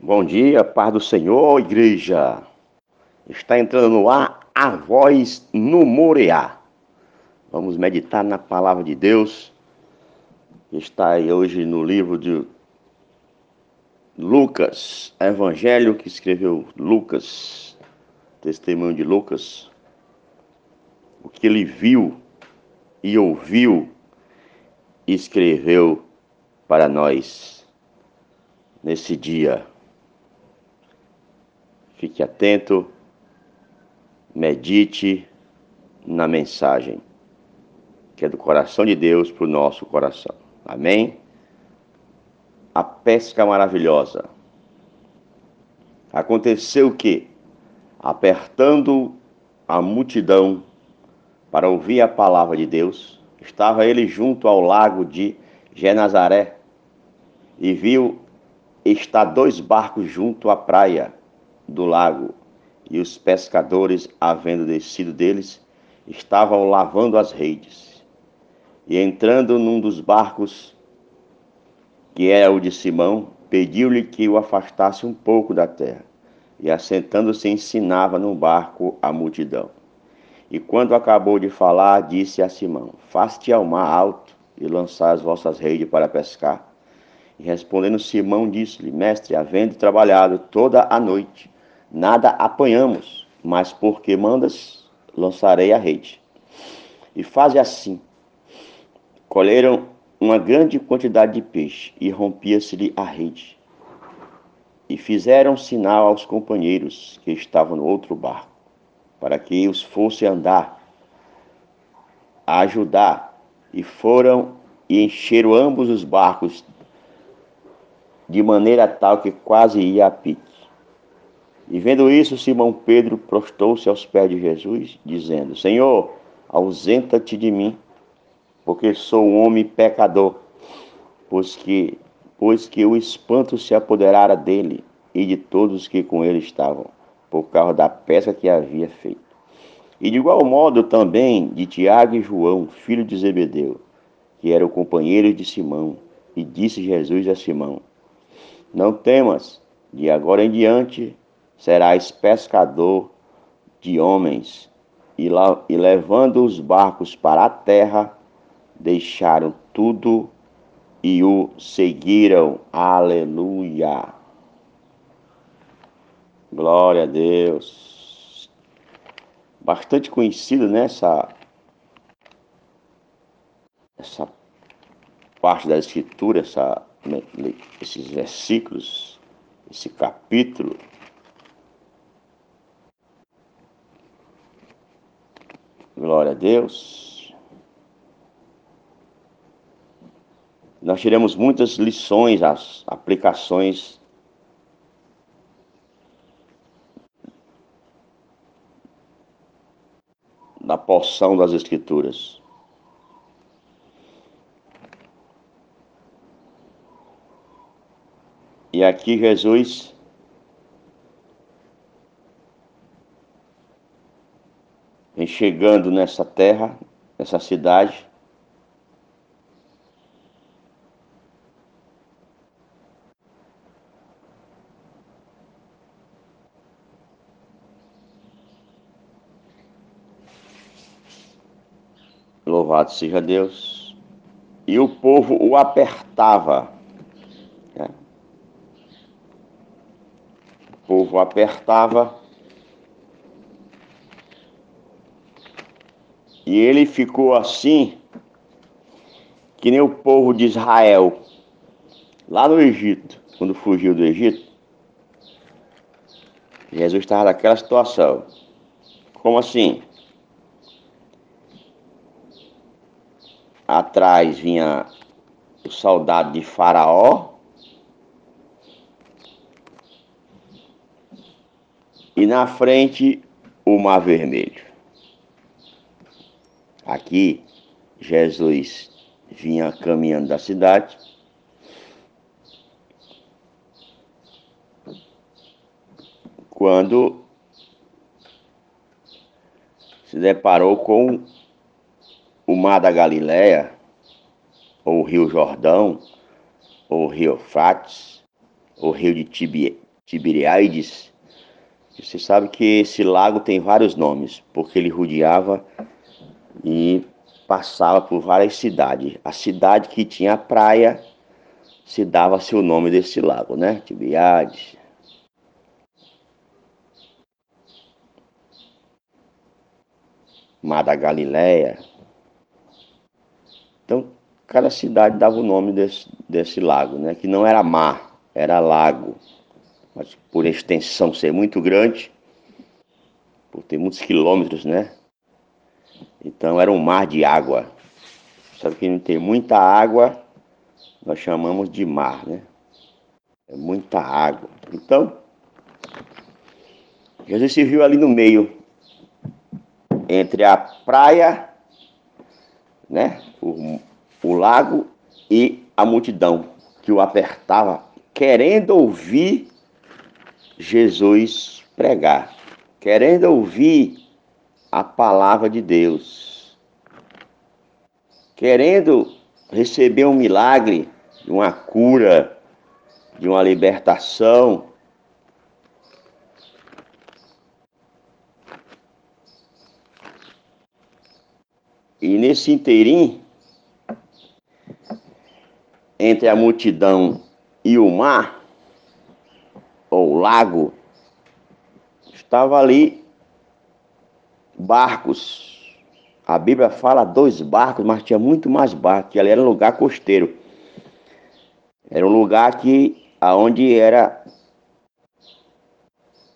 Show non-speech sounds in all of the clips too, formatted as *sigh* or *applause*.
Bom dia, paz do Senhor, igreja. Está entrando no ar a voz no Moreá. Vamos meditar na palavra de Deus. Está aí hoje no livro de Lucas, Evangelho que escreveu Lucas, testemunho de Lucas. O que ele viu e ouviu escreveu para nós nesse dia. Fique atento, medite na mensagem que é do coração de Deus para o nosso coração. Amém? A pesca maravilhosa. Aconteceu que, apertando a multidão para ouvir a palavra de Deus, estava ele junto ao lago de Genazaré e viu estar dois barcos junto à praia do lago, e os pescadores, havendo descido deles, estavam lavando as redes. E entrando num dos barcos, que era o de Simão, pediu-lhe que o afastasse um pouco da terra. E assentando-se, ensinava no barco a multidão. E quando acabou de falar, disse a Simão: Faste ao mar alto e lançai as vossas redes para pescar. E respondendo Simão, disse-lhe: Mestre, havendo trabalhado toda a noite, Nada apanhamos, mas porque mandas, lançarei a rede. E faze assim. Colheram uma grande quantidade de peixe e rompia-se-lhe a rede. E fizeram sinal aos companheiros que estavam no outro barco, para que os fosse andar, a ajudar, e foram e encheram ambos os barcos de maneira tal que quase ia a pique. E vendo isso, Simão Pedro prostou-se aos pés de Jesus, dizendo: Senhor, ausenta-te de mim, porque sou um homem pecador, pois que, pois que o espanto se apoderara dele e de todos que com ele estavam, por causa da pesca que havia feito. E de igual modo também de Tiago e João, filho de Zebedeu, que eram companheiros de Simão. E disse Jesus a Simão: Não temas, de agora em diante serás pescador de homens. E, lá, e levando os barcos para a terra, deixaram tudo e o seguiram. Aleluia. Glória a Deus. Bastante conhecido nessa essa parte da escritura, essa, esses versículos, esse capítulo Glória a Deus. Nós tiramos muitas lições, as aplicações da porção das Escrituras. E aqui Jesus vem chegando nessa terra, nessa cidade. Louvado seja Deus. E o povo o apertava. Né? O povo apertava E ele ficou assim, que nem o povo de Israel, lá no Egito, quando fugiu do Egito. Jesus estava naquela situação. Como assim? Atrás vinha o soldado de Faraó. E na frente o Mar Vermelho. Aqui, Jesus vinha caminhando da cidade. Quando se deparou com o mar da Galileia, ou o Rio Jordão, ou o Rio Frates, o rio de Tiberiades. Você sabe que esse lago tem vários nomes, porque ele rodeava e passava por várias cidades. A cidade que tinha praia se dava-se o nome desse lago, né? Tiberiades. Mar da Galileia. Então, cada cidade dava o nome desse, desse lago, né? Que não era mar, era lago. Mas por extensão ser muito grande, por ter muitos quilômetros, né? Então era um mar de água. Sabe que não tem muita água, nós chamamos de mar, né? É muita água. Então, Jesus se viu ali no meio, entre a praia, né? O, o lago e a multidão que o apertava, querendo ouvir Jesus pregar, querendo ouvir a palavra de Deus, querendo receber um milagre, uma cura, de uma libertação. E nesse inteirinho, entre a multidão e o mar, ou lago, estava ali barcos. A Bíblia fala dois barcos, mas tinha muito mais barcos, que ali era um lugar costeiro. Era um lugar que aonde era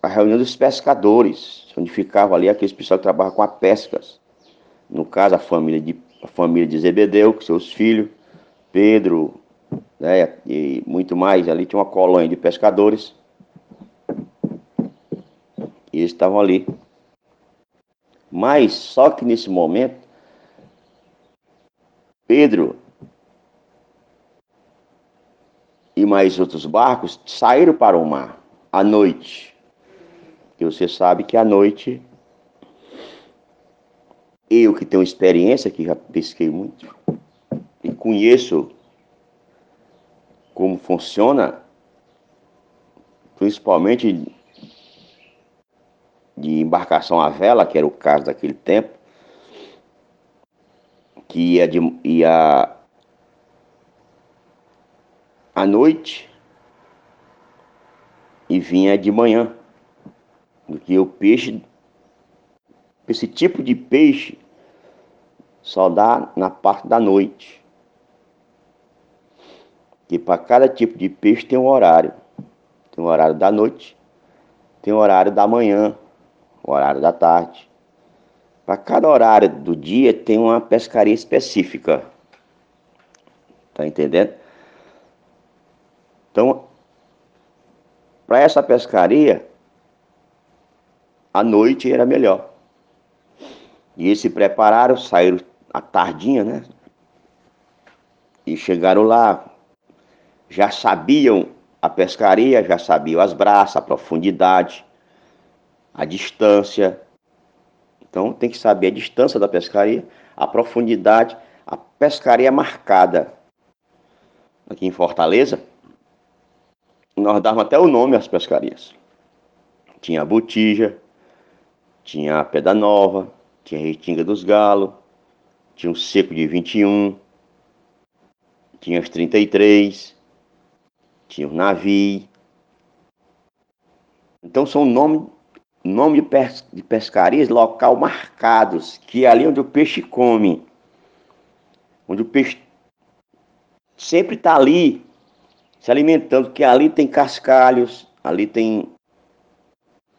a reunião dos pescadores, onde ficava ali aqueles pessoal que trabalham com a pescas. No caso, a família de, a família de Zebedeu, com seus filhos, Pedro, né, e muito mais. Ali tinha uma colônia de pescadores. E eles estavam ali. Mas só que nesse momento, Pedro e mais outros barcos saíram para o mar à noite. E você sabe que à noite, eu que tenho experiência, que já pesquei muito, e conheço como funciona, principalmente de embarcação à vela, que era o caso daquele tempo, que ia, de, ia à noite e vinha de manhã. Porque o peixe, esse tipo de peixe, só dá na parte da noite. Que para cada tipo de peixe tem um horário. Tem um horário da noite, tem um horário da manhã, horário da tarde. Para cada horário do dia tem uma pescaria específica. Tá entendendo? Então, para essa pescaria, a noite era melhor. E eles se prepararam, saíram à tardinha, né? E chegaram lá, já sabiam a pescaria, já sabiam as braças, a profundidade a distância. Então tem que saber a distância da pescaria, a profundidade, a pescaria marcada. Aqui em Fortaleza, nós dávamos até o nome às pescarias. Tinha a Botija, tinha a Pedra Nova, tinha a Retinga dos Galos, tinha o Seco de 21, tinha os 33, tinha o Navio. Então são nomes nome de, pes de pescarias, local marcados, que é ali onde o peixe come, onde o peixe sempre está ali se alimentando, que ali tem cascalhos, ali tem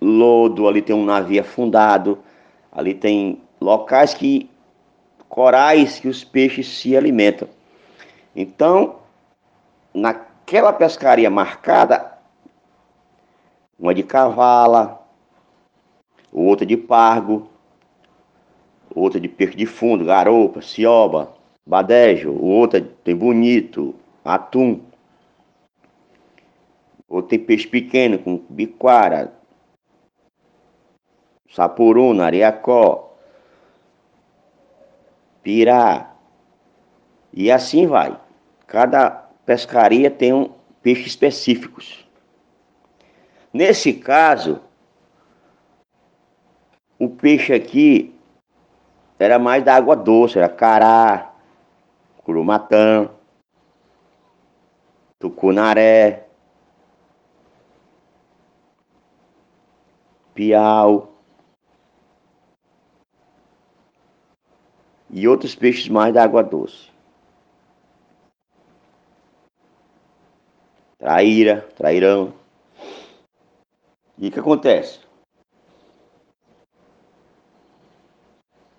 lodo, ali tem um navio afundado, ali tem locais que corais que os peixes se alimentam. Então, naquela pescaria marcada, uma de cavala, outra de pargo, outra de peixe de fundo, garopa, cioba, badejo, outra tem bonito, atum. Outra tem peixe pequeno com biquara, sapuruna, ariacó, pirá. E assim vai. Cada pescaria tem um peixe específicos. Nesse caso, peixe aqui era mais da água doce, era cará, curumatã, tucunaré, piau e outros peixes mais da água doce. Traíra, trairão. E o que acontece?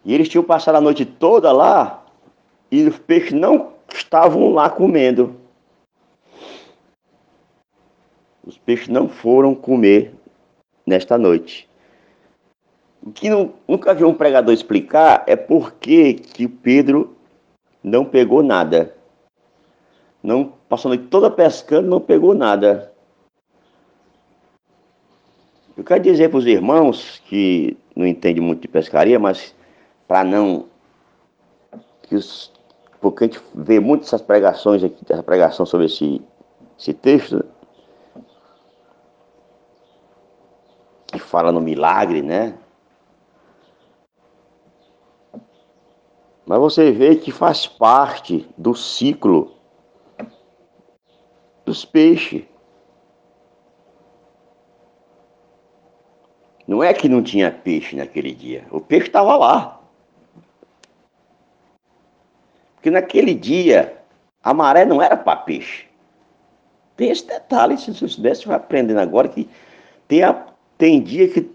E eles tinham passado a noite toda lá e os peixes não estavam lá comendo. Os peixes não foram comer nesta noite. O que não, nunca vi um pregador explicar é por que, que Pedro não pegou nada. Não passou a noite toda pescando, não pegou nada. Eu quero dizer para os irmãos que não entendem muito de pescaria, mas para não. Que os, porque a gente vê muitas essas pregações aqui, essa pregação sobre esse, esse texto, que fala no milagre, né? Mas você vê que faz parte do ciclo dos peixes. Não é que não tinha peixe naquele dia, o peixe estava lá. Porque naquele dia a maré não era para peixe. Tem esse detalhe, se você soubesse, você vai aprendendo agora que tem, a, tem dia que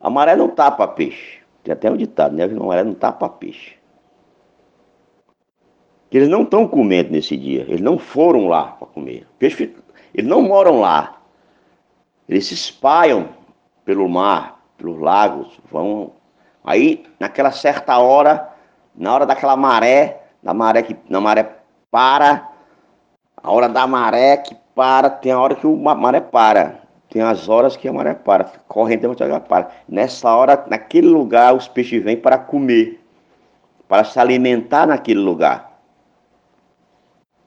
a maré não tá para peixe. Tem até um ditado, né? A maré não tá para peixe que eles não estão comendo nesse dia, eles não foram lá para comer. Peixe, eles não moram lá. Eles se espalham pelo mar, pelos lagos, vão. Aí, naquela certa hora, na hora daquela maré, da maré que na maré para, a hora da maré que para, tem a hora que a maré para. Tem as horas que a maré para, corrente ela para. Nessa hora, naquele lugar, os peixes vêm para comer, para se alimentar naquele lugar.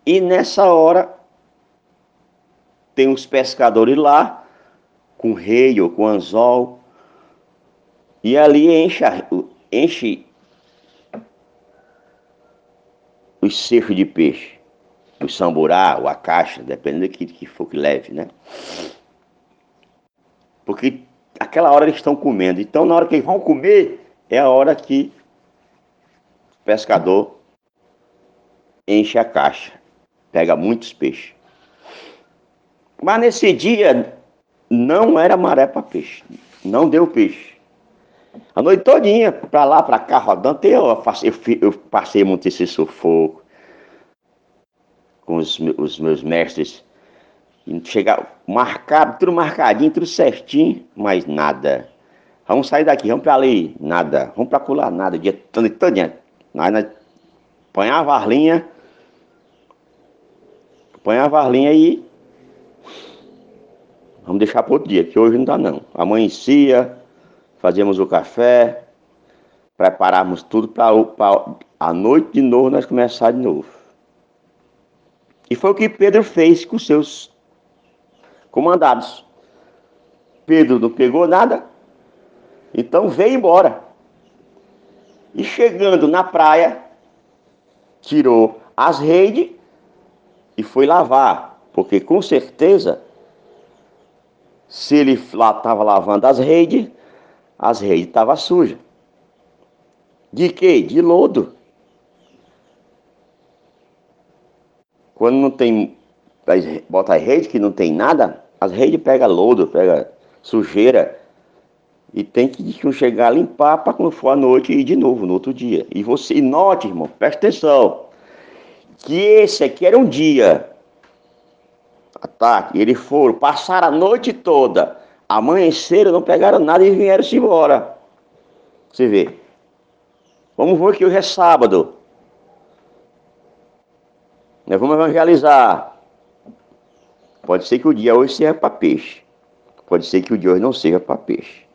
E nessa hora tem os pescadores lá, com rei ou com anzol, e ali enche, enche os cercos de peixe, o samburá, ou a caixa, dependendo do que, que for que leve, né? Porque aquela hora eles estão comendo. Então, na hora que eles vão comer, é a hora que o pescador enche a caixa pega muitos peixes. Mas nesse dia não era maré para peixe, não deu peixe. A noite todinha, para lá, para cá, rodando, eu, passei, eu passei muito esse sufoco com os, os meus mestres. Chegar, marcado, tudo marcadinho, tudo certinho, mas nada. Vamos sair daqui, vamos para ali, nada. Vamos para colar, nada, dia todo, todo dia. Nós, nós apanhava as linhas, Põe a varlinha aí. Vamos deixar para outro dia, que hoje não dá não. Amanhecia, fazíamos o café, preparávamos tudo para a noite de novo nós começar de novo. E foi o que Pedro fez com seus comandados. Pedro não pegou nada, então veio embora. E chegando na praia, tirou as redes e foi lavar, porque com certeza, se ele lá estava lavando as redes, as redes estavam sujas. De quê? De lodo. Quando não tem, bota as redes que não tem nada, as redes pega lodo, pega sujeira e tem que chegar a limpar para quando for à noite ir de novo no outro dia. E você, note, irmão, preste atenção que esse aqui era um dia, ataque, eles foram, passaram a noite toda, amanheceram, não pegaram nada e vieram-se embora. Você vê. Vamos ver que hoje é sábado. Nós vamos evangelizar. Pode ser que o dia hoje seja para peixe. Pode ser que o dia hoje não seja para peixe.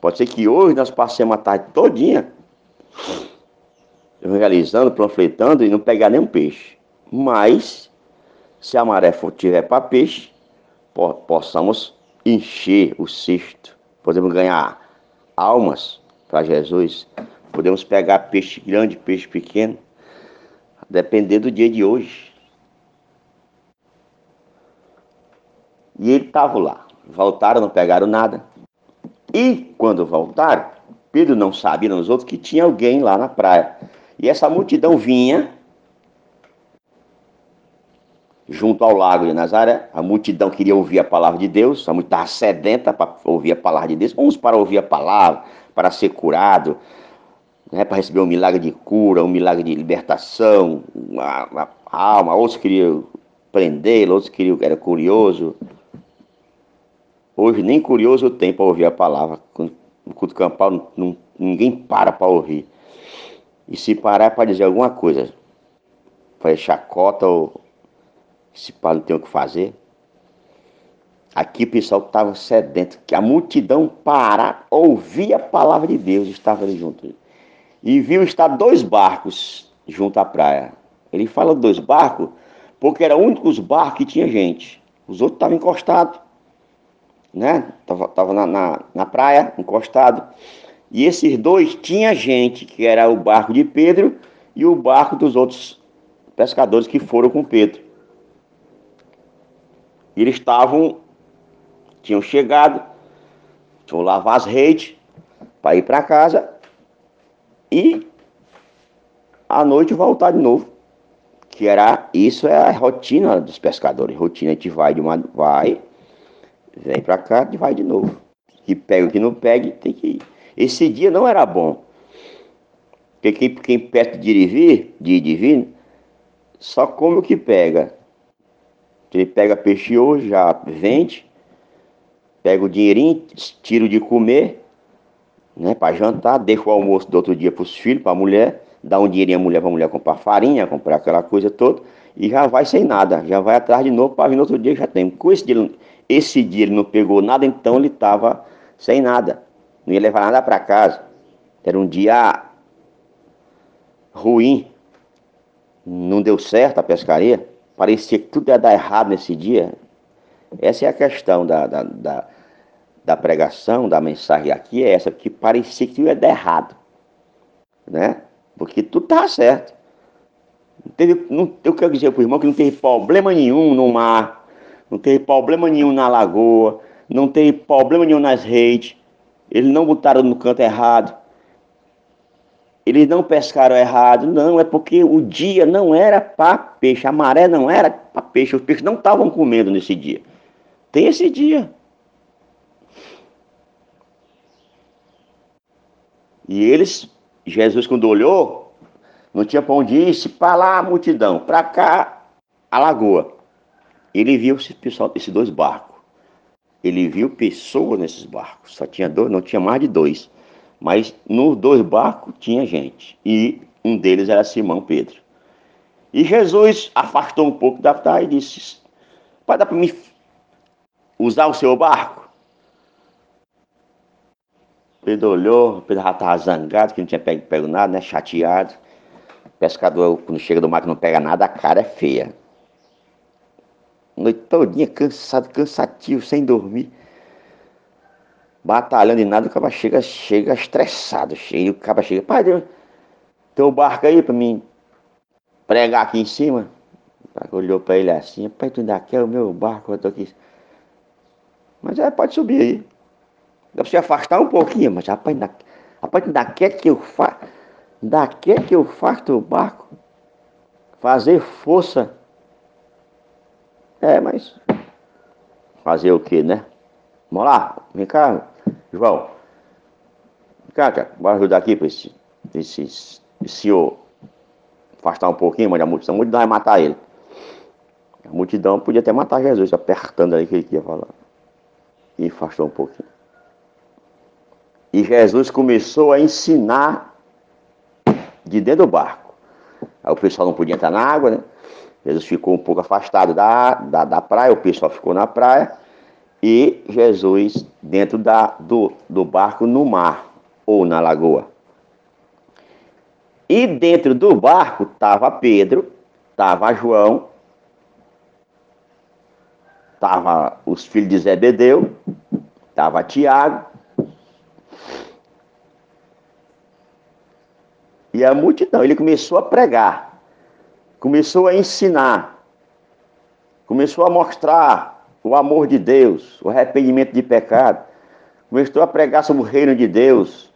Pode ser que hoje nós passemos a tarde todinha realizando, panfletando e não pegar nenhum peixe. Mas, se a maré for, tiver para peixe, po possamos encher o cesto, podemos ganhar almas para Jesus, podemos pegar peixe grande, peixe pequeno, depender do dia de hoje. E ele estava lá. Voltaram, não pegaram nada. E quando voltaram, Pedro não sabia nos outros que tinha alguém lá na praia. E essa multidão vinha junto ao lago de Nazaré. A multidão queria ouvir a palavra de Deus, a multidão estava sedenta para ouvir a palavra de Deus. Uns para ouvir a palavra, para ser curado, né, para receber um milagre de cura, um milagre de libertação, uma, uma alma. Outros queriam prendê-lo, outros queriam, era curioso. Hoje nem curioso tem para ouvir a palavra. No culto campal não, ninguém para para ouvir. E se parar é para dizer alguma coisa, para chacota ou se para não tem o que fazer. Aqui o pessoal estava sedento, que a multidão para ouvir a palavra de Deus, estava ali junto. E viu estar dois barcos junto à praia. Ele fala dois barcos porque era o único barco que tinha gente. Os outros estavam encostados, né? Tava, tava na, na, na praia, encostado. E esses dois tinha gente, que era o barco de Pedro e o barco dos outros pescadores que foram com Pedro. E eles estavam, tinham chegado, tinham lavar as redes para ir para casa e à noite voltar de novo. Que era, isso é a rotina dos pescadores. Rotina, a gente vai de uma, vai, vem para cá e vai de novo. Que pega o que não pega, tem que ir. Esse dia não era bom. Porque quem, quem de ir vir, de ir vir, só come o que pega. Ele pega peixe hoje, já vende, pega o dinheirinho, tira de comer, né, para jantar, deixa o almoço do outro dia para os filhos, para a mulher, dá um dinheirinho à mulher para a mulher comprar farinha, comprar aquela coisa toda, e já vai sem nada, já vai atrás de novo para vir no outro dia já tem. Com esse dia, esse dia ele não pegou nada, então ele estava sem nada, não ia levar nada para casa. Era um dia ruim, não deu certo a pescaria parecia que tudo ia dar errado nesse dia. Essa é a questão da, da, da, da pregação, da mensagem aqui, é essa, que parecia que tudo ia dar errado. Né? Porque tudo estava certo. Não teve, não, eu quero dizer para o irmão que não teve problema nenhum no mar, não teve problema nenhum na lagoa, não teve problema nenhum nas redes, eles não botaram no canto errado, eles não pescaram errado, não, é porque o dia não era para peixe, a maré não era para peixe, os peixes não estavam comendo nesse dia. Tem esse dia. E eles, Jesus quando olhou, não tinha para onde ir, para lá a multidão, para cá a lagoa. Ele viu esse pessoal, esses dois barcos. Ele viu pessoas nesses barcos, só tinha dois, não tinha mais de dois. Mas nos dois barcos tinha gente. E um deles era Simão Pedro. E Jesus afastou um pouco da praia e disse: Pode dar para mim usar o seu barco? Pedro olhou, Pedro já estava zangado, que não tinha pego, pego nada, né? Chateado. pescador, quando chega do mar que não pega nada, a cara é feia. Noite todinha, cansado, cansativo, sem dormir batalhando e nada, o cara chega, chega estressado, chega, o cara chega, pai, tem, tem um barco aí pra mim pregar aqui em cima. Olhou pra ele assim, pai, tu ainda quer o meu barco, eu tô aqui. Mas é, pode subir aí. Dá pra você afastar um pouquinho, mas rapaz, ainda, rapaz, ainda quer que eu faça, ainda quer que eu faça o barco? Fazer força. É, mas fazer o que, né? Vamos lá, vem cá, João. Cara, bora ajudar aqui para esse, esse, esse senhor afastar um pouquinho, mas a multidão, a multidão vai matar ele. A multidão podia até matar Jesus, apertando ali que ele ia falar. E afastou um pouquinho. E Jesus começou a ensinar de dentro do barco. Aí o pessoal não podia entrar na água, né? Jesus ficou um pouco afastado da, da, da praia, o pessoal ficou na praia e Jesus dentro da, do, do barco no mar ou na lagoa. E dentro do barco estava Pedro, estava João, estava os filhos de Zebedeu Estava Tiago. E a multidão, ele começou a pregar, começou a ensinar, começou a mostrar o amor de Deus, o arrependimento de pecado, começou a pregar sobre o reino de Deus,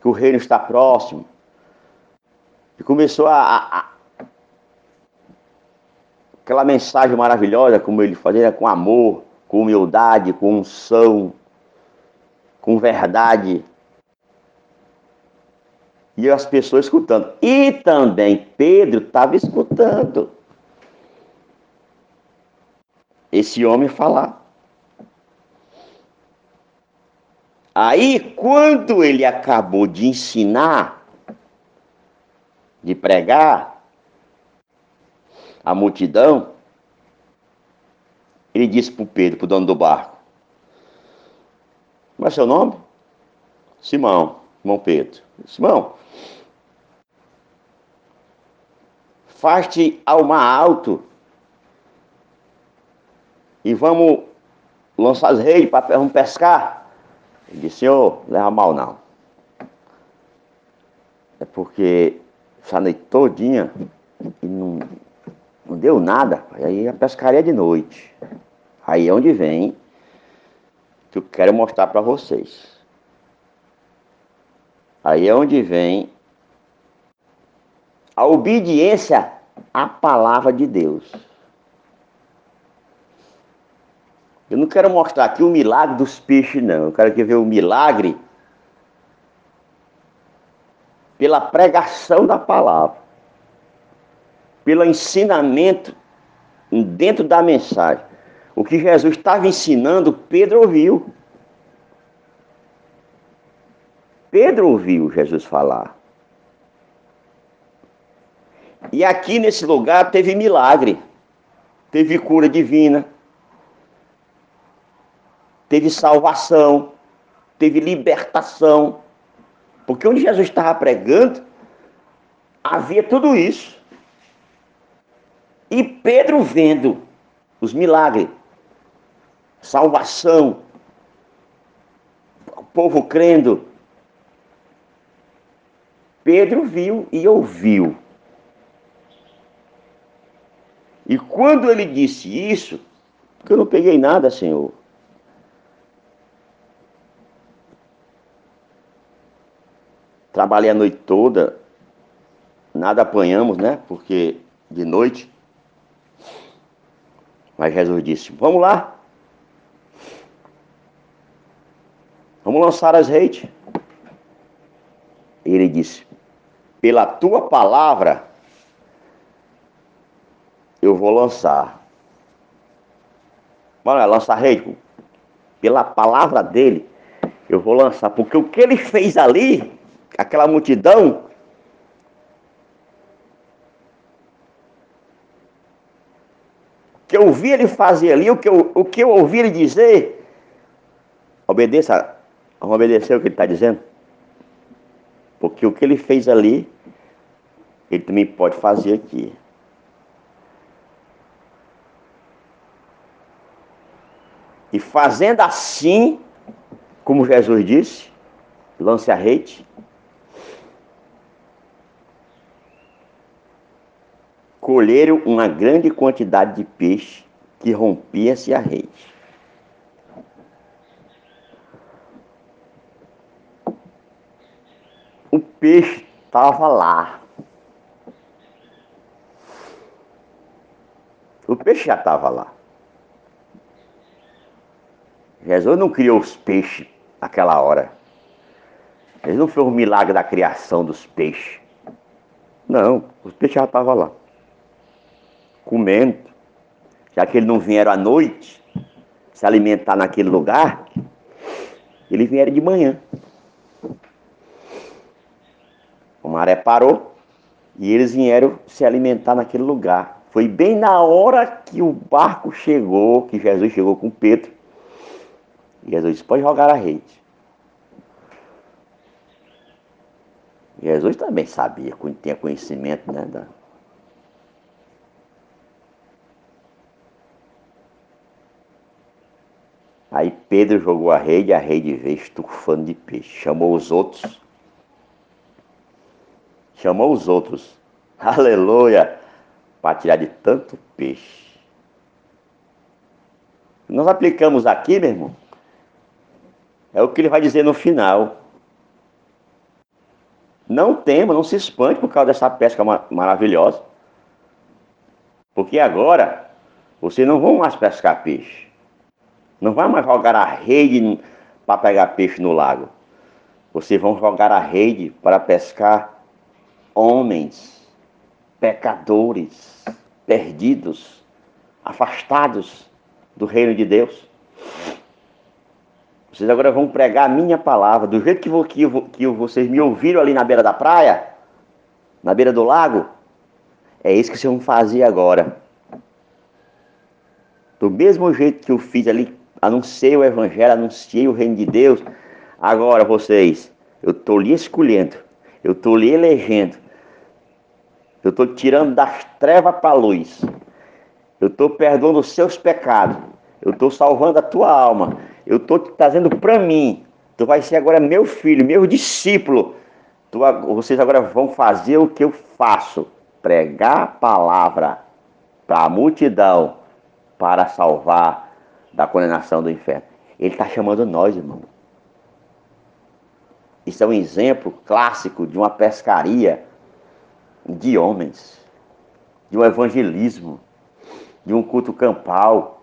que o reino está próximo, e começou a, a, aquela mensagem maravilhosa, como ele fazia, com amor, com humildade, com unção, com verdade. E as pessoas escutando. E também Pedro estava escutando esse homem falar. Aí, quando ele acabou de ensinar, de pregar, a multidão, ele disse para o Pedro, para o dono do barco: Como é seu nome? Simão, irmão Pedro. Simão, faz-te ao mar alto e vamos lançar as redes para vamos pescar. Ele disse, senhor, leva mal não. É porque essa noite todinha e não, não deu nada. Aí a pescaria é de noite. Aí é onde vem que eu quero mostrar para vocês. Aí é onde vem a obediência à palavra de Deus. Eu não quero mostrar aqui o milagre dos peixes, não. Eu quero ver o milagre pela pregação da palavra, pelo ensinamento dentro da mensagem. O que Jesus estava ensinando, Pedro ouviu. Pedro ouviu Jesus falar. E aqui nesse lugar teve milagre, teve cura divina, teve salvação, teve libertação. Porque onde Jesus estava pregando, havia tudo isso. E Pedro vendo os milagres, salvação, o povo crendo. Pedro viu e ouviu. E quando ele disse isso, porque eu não peguei nada, Senhor. Trabalhei a noite toda, nada apanhamos, né? Porque de noite. Mas Jesus disse: Vamos lá. Vamos lançar as redes. Ele disse: Pela tua palavra eu vou lançar. Mano, lançar rede. Pela palavra dele, eu vou lançar. Porque o que ele fez ali, aquela multidão, o que eu ouvi ele fazer ali, o que eu, o que eu ouvi ele dizer, obedeça, vamos obedecer o que ele está dizendo. Porque o que ele fez ali, ele também pode fazer aqui. E fazendo assim, como Jesus disse, lance a rede. Colheram uma grande quantidade de peixe que rompia-se a rede. O peixe estava lá. O peixe já estava lá. Jesus não criou os peixes naquela hora. Ele não fez o milagre da criação dos peixes. Não, os peixes já estavam lá. Comendo. Já que eles não vieram à noite se alimentar naquele lugar, eles vieram de manhã. O maré parou e eles vieram se alimentar naquele lugar. Foi bem na hora que o barco chegou, que Jesus chegou com Pedro, Jesus disse, pode jogar a rede. Jesus também sabia, tinha conhecimento, né? Da... Aí Pedro jogou a rede, a rede veio estufando de peixe. Chamou os outros. Chamou os outros. *laughs* Aleluia! Para tirar de tanto peixe. Nós aplicamos aqui, meu irmão, é o que ele vai dizer no final. Não tema, não se espante por causa dessa pesca maravilhosa. Porque agora vocês não vão mais pescar peixe. Não vai mais jogar a rede para pegar peixe no lago. Vocês vão jogar a rede para pescar homens, pecadores, perdidos, afastados do reino de Deus. Vocês agora vão pregar a minha palavra, do jeito que, que, que vocês me ouviram ali na beira da praia, na beira do lago. É isso que vocês vão fazer agora. Do mesmo jeito que eu fiz ali, anunciei o evangelho, anunciei o reino de Deus. Agora vocês, eu estou lhe escolhendo, eu estou lhe elegendo, eu estou tirando das trevas para a luz. Eu estou perdoando os seus pecados. Eu estou salvando a tua alma eu estou te trazendo para mim. Tu vai ser agora meu filho, meu discípulo. Tu, vocês agora vão fazer o que eu faço: pregar a palavra para a multidão para salvar da condenação do inferno. Ele está chamando nós, irmão. Isso é um exemplo clássico de uma pescaria de homens, de um evangelismo, de um culto campal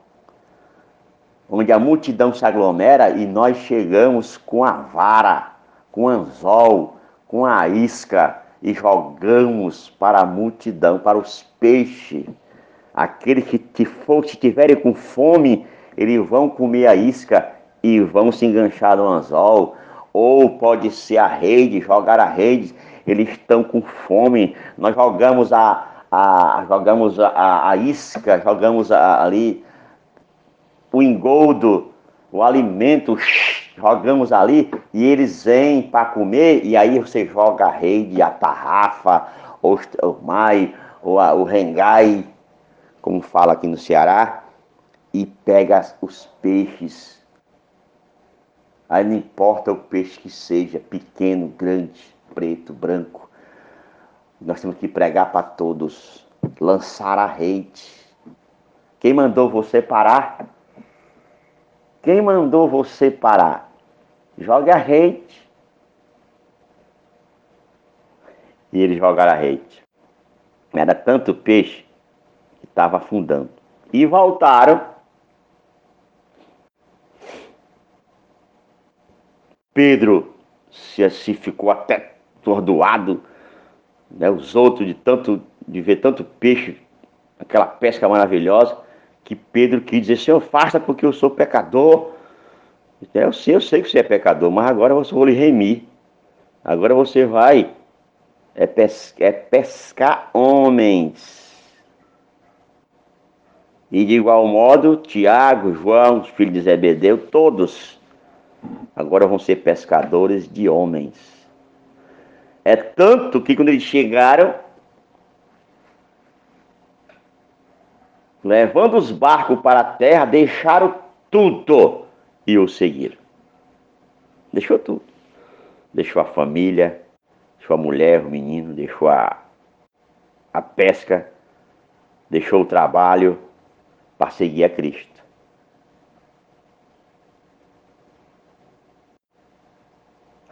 onde a multidão se aglomera e nós chegamos com a vara, com o anzol, com a isca e jogamos para a multidão, para os peixes. Aqueles que te for, se tiverem com fome, eles vão comer a isca e vão se enganchar no anzol. Ou pode ser a rede, jogar a rede, eles estão com fome. Nós jogamos a, a jogamos a, a isca, jogamos a, ali o engoldo, o alimento, jogamos ali e eles vêm para comer e aí você joga a rede, a tarrafa, o mai, o rengai, como fala aqui no Ceará, e pega os peixes. Aí não importa o peixe que seja, pequeno, grande, preto, branco. Nós temos que pregar para todos, lançar a rede. Quem mandou você parar? Quem mandou você parar? Joga a rede. E eles jogaram a rede. Era tanto peixe que estava afundando. E voltaram. Pedro se, se ficou até atordoado. Né? Os outros de tanto de ver tanto peixe, aquela pesca maravilhosa que Pedro quis dizer, Senhor, faça porque eu sou pecador. Eu sei, eu sei que você é pecador, mas agora você vou lhe remir. Agora você vai é, pescar, é pescar homens. E de igual modo, Tiago, João, os filhos de Zebedeu, todos agora vão ser pescadores de homens. É tanto que quando eles chegaram, levando os barcos para a terra, deixaram tudo e o seguiram. Deixou tudo. Deixou a família, deixou a mulher, o menino, deixou a, a pesca, deixou o trabalho para seguir a Cristo.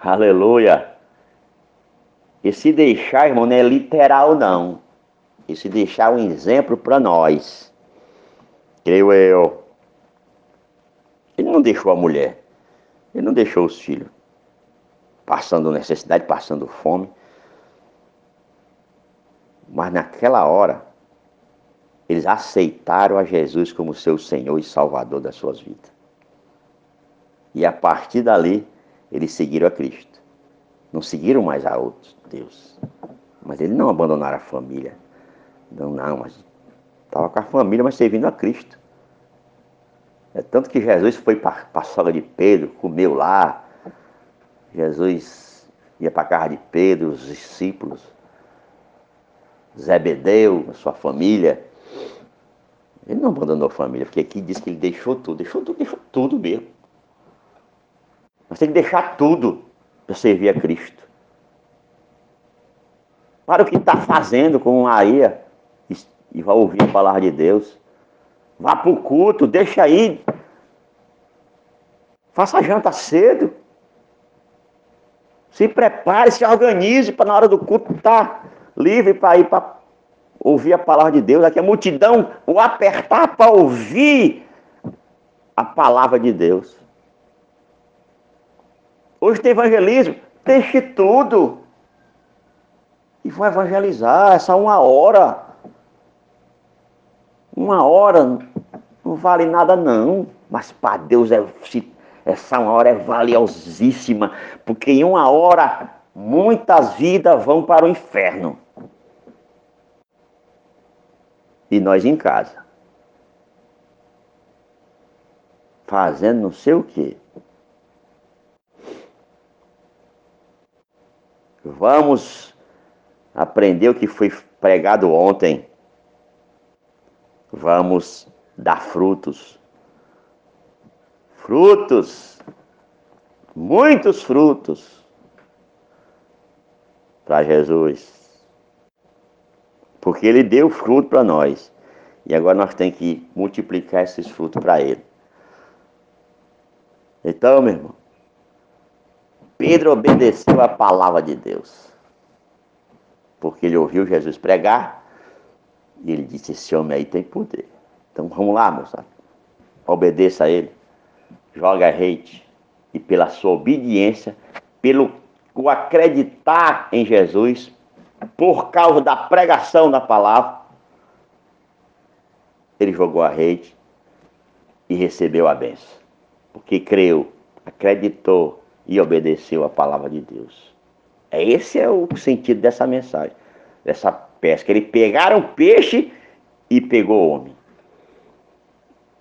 Aleluia! E se deixar, irmão, não é literal, não. E se deixar um exemplo para nós creio eu. Ele não deixou a mulher, ele não deixou os filhos, passando necessidade, passando fome. Mas naquela hora, eles aceitaram a Jesus como seu Senhor e Salvador das suas vidas. E a partir dali, eles seguiram a Cristo. Não seguiram mais a outros Deus. Mas eles não abandonaram a família. Não, não, mas Estava com a família, mas servindo a Cristo. É tanto que Jesus foi para a sogra de Pedro, comeu lá. Jesus ia para a casa de Pedro, os discípulos. Zebedeu, sua família. Ele não abandonou a família, porque aqui diz que ele deixou tudo, deixou tudo, deixou tudo mesmo. Nós temos que deixar tudo para servir a Cristo. Para o que está fazendo com Maria e vai ouvir a palavra de Deus. Vá para o culto, deixa aí. Faça a janta cedo. Se prepare, se organize para na hora do culto estar tá livre para ir para ouvir a palavra de Deus. Aqui a multidão o apertar para ouvir a palavra de Deus. Hoje tem evangelismo, deixe tudo. E vão evangelizar, essa uma hora. Uma hora não vale nada não. Mas para Deus é, essa uma hora é valiosíssima. Porque em uma hora muitas vidas vão para o inferno. E nós em casa. Fazendo não sei o quê. Vamos aprender o que foi pregado ontem. Vamos dar frutos. Frutos. Muitos frutos para Jesus. Porque ele deu fruto para nós. E agora nós temos que multiplicar esses frutos para ele. Então, meu irmão, Pedro obedeceu a palavra de Deus. Porque ele ouviu Jesus pregar e ele disse: Esse homem aí tem poder. Então vamos lá, moçada. Obedeça a ele. Joga hate. E pela sua obediência, pelo o acreditar em Jesus, por causa da pregação da palavra, ele jogou a rede e recebeu a benção. Porque creu, acreditou e obedeceu a palavra de Deus. É esse é o sentido dessa mensagem, dessa pesca. Eles pegaram peixe e pegou homem.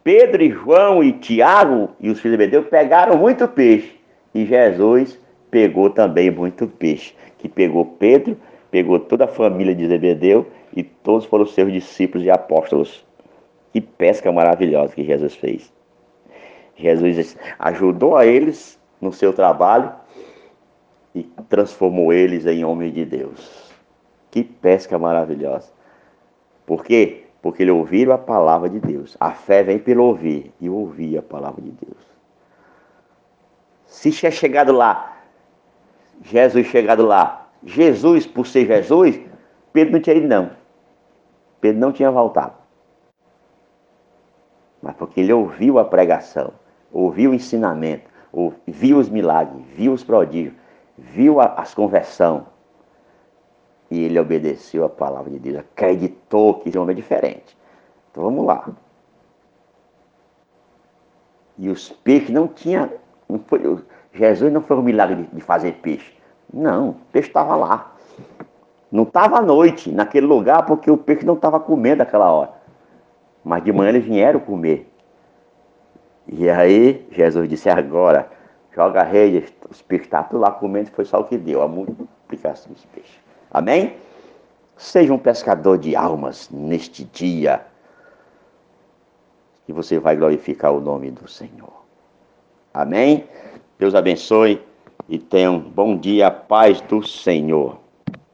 Pedro e João e Tiago e os filhos de Bedeu pegaram muito peixe e Jesus pegou também muito peixe, que pegou Pedro pegou toda a família de Zebedeu e todos foram seus discípulos e apóstolos. Que pesca maravilhosa que Jesus fez. Jesus ajudou a eles no seu trabalho e transformou eles em homens de Deus. Que pesca maravilhosa. Por quê? Porque eles ouviram a palavra de Deus. A fé vem pelo ouvir e ouvir a palavra de Deus. Se tinha chegado lá, Jesus chegado lá, Jesus, por ser Jesus, Pedro não tinha ido, não. Pedro não tinha voltado. Mas porque ele ouviu a pregação, ouviu o ensinamento, viu os milagres, viu os prodígios, viu a, as conversão. E ele obedeceu a palavra de Deus, acreditou que esse homem é diferente. Então vamos lá. E os peixes não tinham. Não foi, Jesus não foi um milagre de, de fazer peixe. Não, o peixe estava lá. Não estava à noite naquele lugar porque o peixe não estava comendo aquela hora. Mas de manhã eles vieram comer. E aí Jesus disse, agora, joga a rede, os peixes estavam tudo lá comendo, foi só o que deu, a multiplicação dos peixes. Amém? Seja um pescador de almas neste dia. E você vai glorificar o nome do Senhor. Amém? Deus abençoe e tenham um bom dia, paz do Senhor.